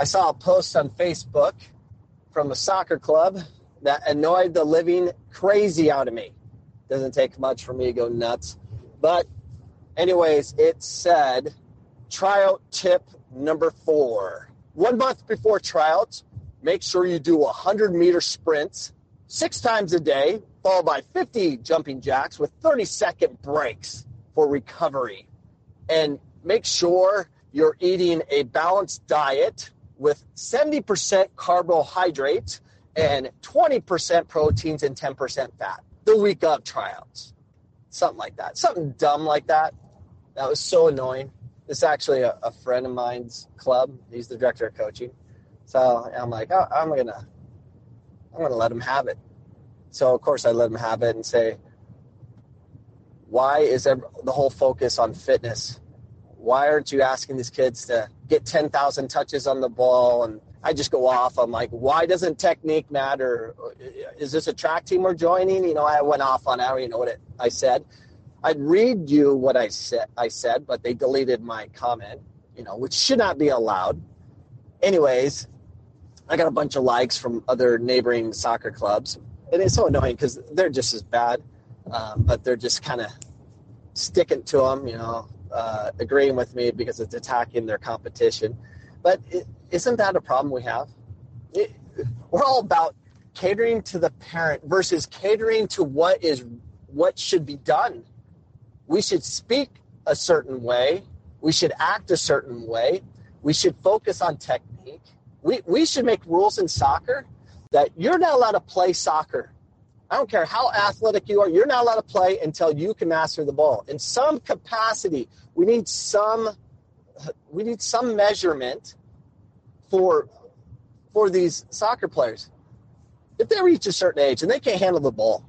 I saw a post on Facebook from a soccer club that annoyed the living crazy out of me. Doesn't take much for me to go nuts. But, anyways, it said tryout tip number four. One month before tryouts, make sure you do 100 meter sprints six times a day, followed by 50 jumping jacks with 30 second breaks for recovery. And make sure you're eating a balanced diet with 70% carbohydrates and 20% proteins and 10% fat the week of tryouts. Something like that. Something dumb like that. That was so annoying. It's actually a, a friend of mine's club. He's the director of coaching. So I'm like, oh, I'm gonna, I'm gonna let him have it. So of course I let him have it and say, why is there the whole focus on fitness? Why aren't you asking these kids to get 10,000 touches on the ball? And I just go off. I'm like, why doesn't technique matter? Is this a track team we're joining? You know, I went off on. I don't even know what it, I said. I'd read you what I said. I said, but they deleted my comment. You know, which should not be allowed. Anyways, I got a bunch of likes from other neighboring soccer clubs, and it's so annoying because they're just as bad, um, but they're just kind of sticking to them. You know, uh, agreeing with me because it's attacking their competition. But is not that a problem we have? It, we're all about catering to the parent versus catering to what is what should be done. We should speak a certain way. We should act a certain way. We should focus on technique. We, we should make rules in soccer that you're not allowed to play soccer. I don't care how athletic you are, you're not allowed to play until you can master the ball. In some capacity, we need some we need some measurement for for these soccer players. If they reach a certain age and they can't handle the ball,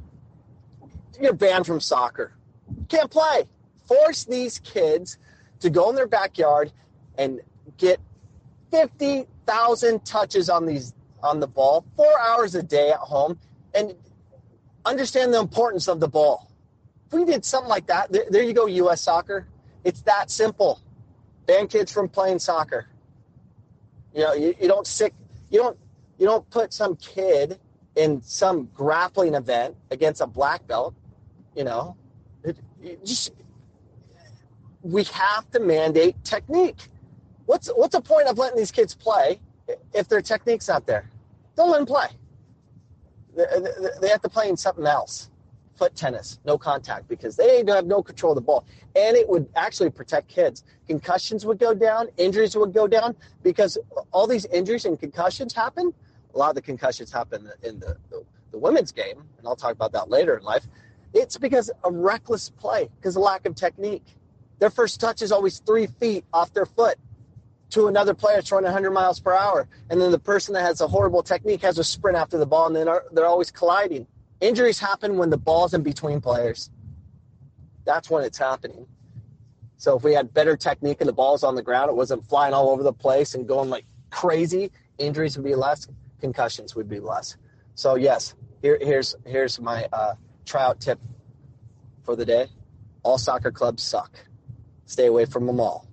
you're banned from soccer. Can't play. Force these kids to go in their backyard and get 50,000 touches on these on the ball, 4 hours a day at home and understand the importance of the ball. If we did something like that, there, there you go US soccer. It's that simple. Ban kids from playing soccer. You know, you, you don't sick you don't you don't put some kid in some grappling event against a black belt, you know. It, it just we have to mandate technique. What's what's the point of letting these kids play if their technique's not there? Don't let them play. They, have to play in something else foot tennis, no contact, because they have no control of the ball. And it would actually protect kids. Concussions would go down, injuries would go down, because all these injuries and concussions happen. A lot of the concussions happen in the, the, the women's game, and I'll talk about that later in life. It's because of reckless play, because of lack of technique. Their first touch is always three feet off their foot to another player that's throwing 100 miles per hour. And then the person that has a horrible technique has a sprint after the ball, and then they're always colliding. Injuries happen when the ball's in between players. That's when it's happening. So if we had better technique and the ball's on the ground, it wasn't flying all over the place and going like crazy, injuries would be less, concussions would be less. So yes, here, here's here's my uh, tryout tip for the day. All soccer clubs suck. Stay away from them all.